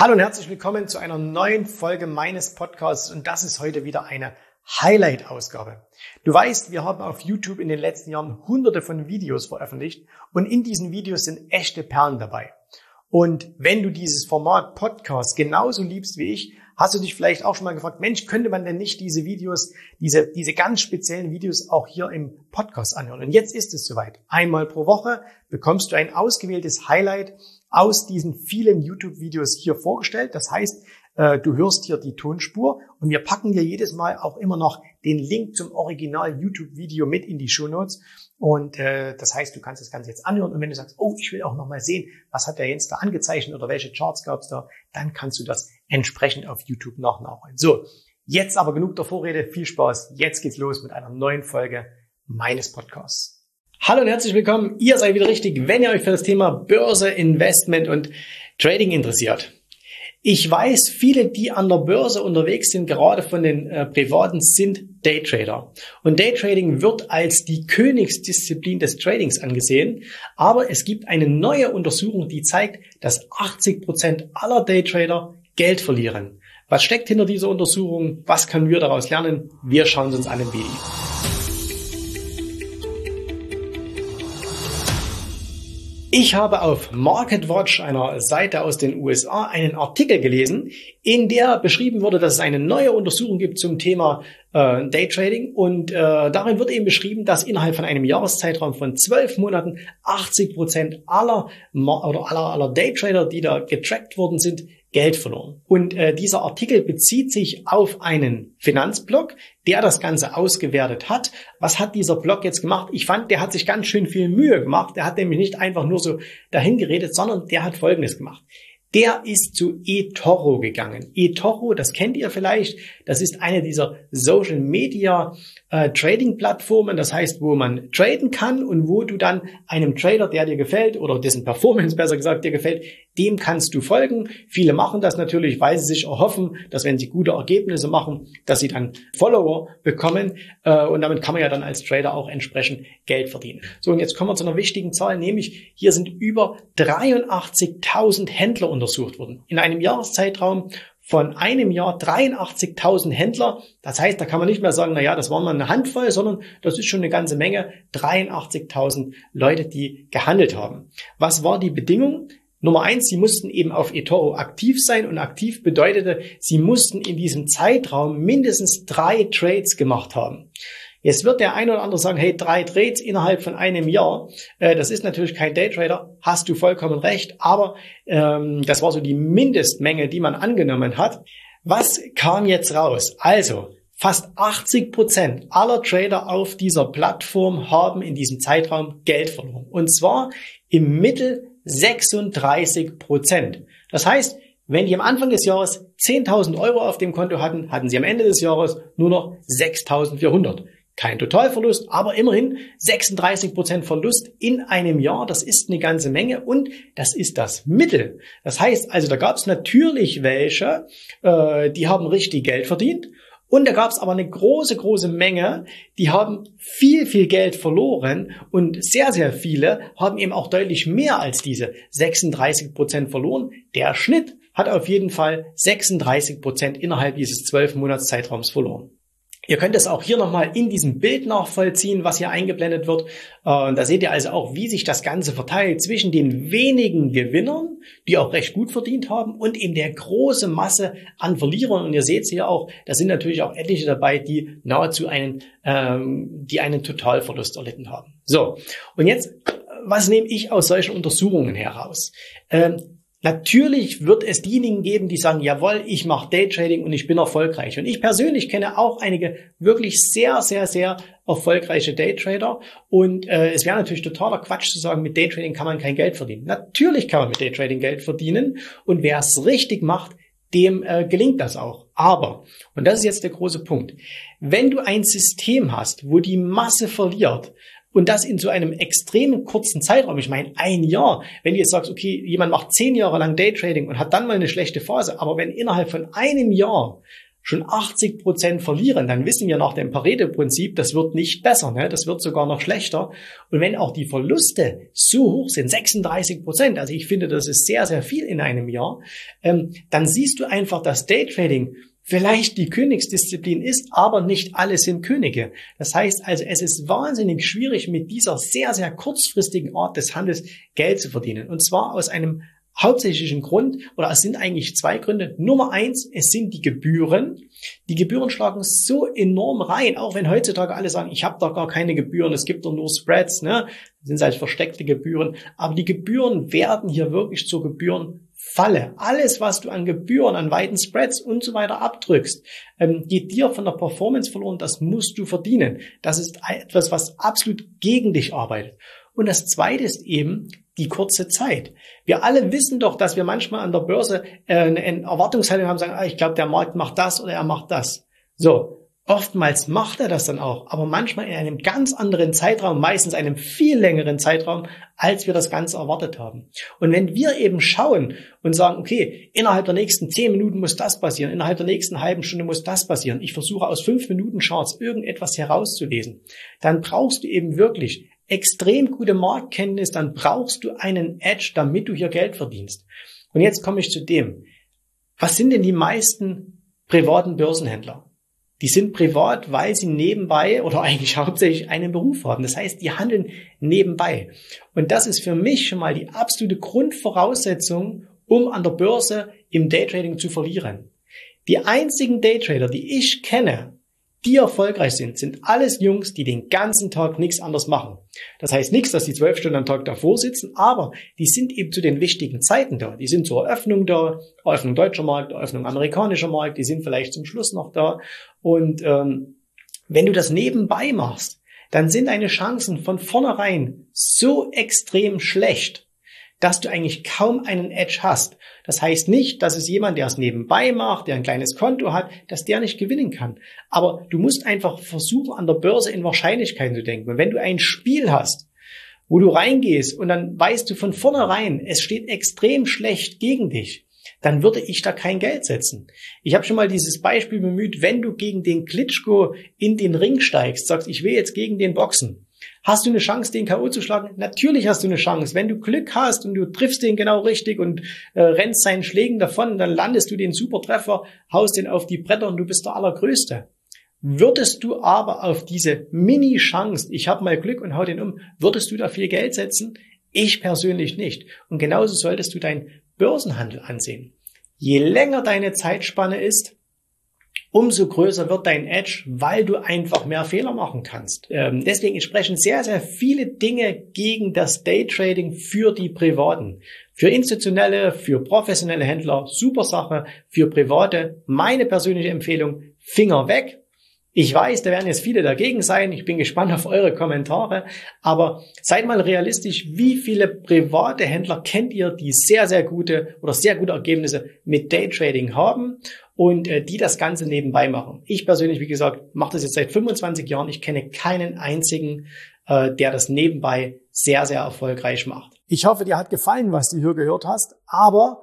Hallo und herzlich willkommen zu einer neuen Folge meines Podcasts und das ist heute wieder eine Highlight-Ausgabe. Du weißt, wir haben auf YouTube in den letzten Jahren hunderte von Videos veröffentlicht und in diesen Videos sind echte Perlen dabei. Und wenn du dieses Format Podcast genauso liebst wie ich, hast du dich vielleicht auch schon mal gefragt, Mensch, könnte man denn nicht diese Videos, diese, diese ganz speziellen Videos auch hier im Podcast anhören? Und jetzt ist es soweit. Einmal pro Woche bekommst du ein ausgewähltes Highlight aus diesen vielen YouTube-Videos hier vorgestellt. Das heißt, äh, du hörst hier die Tonspur und wir packen dir jedes Mal auch immer noch den Link zum Original YouTube-Video mit in die Show Notes. Und äh, das heißt, du kannst das Ganze jetzt anhören und wenn du sagst, oh, ich will auch noch mal sehen, was hat der Jens da angezeichnet oder welche Charts gab es da, dann kannst du das entsprechend auf YouTube noch nachholen. So, jetzt aber genug der Vorrede, viel Spaß. Jetzt geht's los mit einer neuen Folge meines Podcasts. Hallo und herzlich willkommen. Ihr seid wieder richtig, wenn ihr euch für das Thema Börse, Investment und Trading interessiert. Ich weiß, viele, die an der Börse unterwegs sind, gerade von den äh, Privaten, sind Daytrader. Und Daytrading wird als die Königsdisziplin des Tradings angesehen. Aber es gibt eine neue Untersuchung, die zeigt, dass 80 Prozent aller Daytrader Geld verlieren. Was steckt hinter dieser Untersuchung? Was können wir daraus lernen? Wir schauen es uns an im Video. Ich habe auf MarketWatch, einer Seite aus den USA, einen Artikel gelesen, in der beschrieben wurde, dass es eine neue Untersuchung gibt zum Thema äh, Daytrading. Und äh, darin wird eben beschrieben, dass innerhalb von einem Jahreszeitraum von zwölf Monaten 80 Prozent aller oder aller, aller Daytrader, die da getrackt worden sind, Geld verloren. Und äh, dieser Artikel bezieht sich auf einen Finanzblog, der das Ganze ausgewertet hat. Was hat dieser Blog jetzt gemacht? Ich fand, der hat sich ganz schön viel Mühe gemacht. Der hat nämlich nicht einfach nur so dahin geredet, sondern der hat Folgendes gemacht. Der ist zu eToro gegangen. eToro, das kennt ihr vielleicht, das ist eine dieser Social Media äh, Trading Plattformen, das heißt, wo man traden kann und wo du dann einem Trader, der dir gefällt oder dessen Performance besser gesagt dir gefällt, dem kannst du folgen. Viele machen das natürlich, weil sie sich erhoffen, dass wenn sie gute Ergebnisse machen, dass sie dann Follower bekommen äh, und damit kann man ja dann als Trader auch entsprechend Geld verdienen. So, und jetzt kommen wir zu einer wichtigen Zahl, nämlich hier sind über 83.000 Händler untersucht worden. In einem Jahreszeitraum von einem Jahr 83.000 Händler. Das heißt, da kann man nicht mehr sagen, na ja, das waren mal eine Handvoll, sondern das ist schon eine ganze Menge. 83.000 Leute, die gehandelt haben. Was war die Bedingung? Nummer eins, sie mussten eben auf eToro aktiv sein und aktiv bedeutete, sie mussten in diesem Zeitraum mindestens drei Trades gemacht haben. Jetzt wird der eine oder andere sagen, hey, drei Trades innerhalb von einem Jahr, äh, das ist natürlich kein Daytrader, hast du vollkommen recht, aber ähm, das war so die Mindestmenge, die man angenommen hat. Was kam jetzt raus? Also, fast 80 Prozent aller Trader auf dieser Plattform haben in diesem Zeitraum Geld verloren. Und zwar im Mittel 36 Prozent. Das heißt, wenn die am Anfang des Jahres 10.000 Euro auf dem Konto hatten, hatten sie am Ende des Jahres nur noch 6.400. Kein Totalverlust, aber immerhin 36 Prozent Verlust in einem Jahr. Das ist eine ganze Menge und das ist das Mittel. Das heißt also, da gab es natürlich welche, äh, die haben richtig Geld verdient. Und da gab es aber eine große, große Menge, die haben viel, viel Geld verloren und sehr, sehr viele haben eben auch deutlich mehr als diese 36 Prozent verloren. Der Schnitt hat auf jeden Fall 36 Prozent innerhalb dieses 12 Monatszeitraums verloren. Ihr könnt es auch hier nochmal in diesem Bild nachvollziehen, was hier eingeblendet wird. Äh, da seht ihr also auch, wie sich das Ganze verteilt zwischen den wenigen Gewinnern, die auch recht gut verdient haben, und eben der große Masse an Verlierern. Und ihr seht es hier auch, da sind natürlich auch etliche dabei, die nahezu einen, ähm, die einen Totalverlust erlitten haben. So, und jetzt, was nehme ich aus solchen Untersuchungen heraus? Ähm, Natürlich wird es diejenigen geben, die sagen, jawohl, ich mache Daytrading und ich bin erfolgreich. Und ich persönlich kenne auch einige wirklich sehr, sehr, sehr erfolgreiche Daytrader. Und äh, es wäre natürlich totaler Quatsch zu sagen, mit Daytrading kann man kein Geld verdienen. Natürlich kann man mit Daytrading Geld verdienen. Und wer es richtig macht, dem äh, gelingt das auch. Aber, und das ist jetzt der große Punkt, wenn du ein System hast, wo die Masse verliert, und das in so einem extremen kurzen Zeitraum. Ich meine, ein Jahr. Wenn du jetzt sagst, okay, jemand macht zehn Jahre lang Daytrading und hat dann mal eine schlechte Phase, aber wenn innerhalb von einem Jahr schon 80 Prozent verlieren, dann wissen wir nach dem Pareto-Prinzip, das wird nicht besser, ne? das wird sogar noch schlechter. Und wenn auch die Verluste so hoch sind, 36 Prozent, also ich finde, das ist sehr, sehr viel in einem Jahr, ähm, dann siehst du einfach, dass Daytrading vielleicht die Königsdisziplin ist, aber nicht alle sind Könige. Das heißt also, es ist wahnsinnig schwierig, mit dieser sehr, sehr kurzfristigen Art des Handels Geld zu verdienen. Und zwar aus einem hauptsächlichen Grund, oder es sind eigentlich zwei Gründe. Nummer eins, es sind die Gebühren. Die Gebühren schlagen so enorm rein, auch wenn heutzutage alle sagen, ich habe da gar keine Gebühren, es gibt doch nur Spreads, ne? Das sind halt versteckte Gebühren. Aber die Gebühren werden hier wirklich zur Gebührenfalle. Alles, was du an Gebühren, an weiten Spreads und so weiter abdrückst, ähm, geht dir von der Performance verloren. Das musst du verdienen. Das ist etwas, was absolut gegen dich arbeitet. Und das zweite ist eben, die kurze Zeit. Wir alle wissen doch, dass wir manchmal an der Börse äh, eine Erwartungshaltung haben, sagen, ah, ich glaube, der Markt macht das oder er macht das. So, oftmals macht er das dann auch, aber manchmal in einem ganz anderen Zeitraum, meistens einem viel längeren Zeitraum, als wir das Ganze erwartet haben. Und wenn wir eben schauen und sagen, okay, innerhalb der nächsten zehn Minuten muss das passieren, innerhalb der nächsten halben Stunde muss das passieren, ich versuche aus fünf Minuten Charts irgendetwas herauszulesen, dann brauchst du eben wirklich extrem gute Marktkenntnis, dann brauchst du einen Edge, damit du hier Geld verdienst. Und jetzt komme ich zu dem. Was sind denn die meisten privaten Börsenhändler? Die sind privat, weil sie nebenbei oder eigentlich hauptsächlich einen Beruf haben. Das heißt, die handeln nebenbei. Und das ist für mich schon mal die absolute Grundvoraussetzung, um an der Börse im Daytrading zu verlieren. Die einzigen Daytrader, die ich kenne, die erfolgreich sind, sind alles Jungs, die den ganzen Tag nichts anderes machen. Das heißt nichts, dass die zwölf Stunden am Tag davor sitzen, aber die sind eben zu den wichtigen Zeiten da. Die sind zur Eröffnung da, Eröffnung deutscher Markt, Eröffnung amerikanischer Markt, die sind vielleicht zum Schluss noch da. Und ähm, wenn du das nebenbei machst, dann sind deine Chancen von vornherein so extrem schlecht, dass du eigentlich kaum einen Edge hast. Das heißt nicht, dass es jemand, der es nebenbei macht, der ein kleines Konto hat, dass der nicht gewinnen kann. Aber du musst einfach versuchen, an der Börse in Wahrscheinlichkeiten zu denken. Und wenn du ein Spiel hast, wo du reingehst und dann weißt du von vornherein, es steht extrem schlecht gegen dich, dann würde ich da kein Geld setzen. Ich habe schon mal dieses Beispiel bemüht, wenn du gegen den Klitschko in den Ring steigst, sagst, ich will jetzt gegen den boxen, Hast du eine Chance, den K.O. zu schlagen? Natürlich hast du eine Chance. Wenn du Glück hast und du triffst den genau richtig und äh, rennst seinen Schlägen davon, dann landest du den Supertreffer, haust den auf die Bretter und du bist der Allergrößte. Würdest du aber auf diese Mini-Chance, ich habe mal Glück und hau den um, würdest du da viel Geld setzen? Ich persönlich nicht. Und genauso solltest du deinen Börsenhandel ansehen. Je länger deine Zeitspanne ist, umso größer wird dein Edge, weil du einfach mehr Fehler machen kannst. Ähm, deswegen sprechen sehr, sehr viele Dinge gegen das Daytrading für die Privaten. Für institutionelle, für professionelle Händler, super Sache. Für private, meine persönliche Empfehlung, Finger weg. Ich weiß, da werden jetzt viele dagegen sein. Ich bin gespannt auf eure Kommentare. Aber seid mal realistisch, wie viele private Händler kennt ihr, die sehr, sehr gute oder sehr gute Ergebnisse mit Daytrading haben und äh, die das Ganze nebenbei machen. Ich persönlich, wie gesagt, mache das jetzt seit 25 Jahren. Ich kenne keinen einzigen, äh, der das nebenbei sehr, sehr erfolgreich macht. Ich hoffe, dir hat gefallen, was du hier gehört hast, aber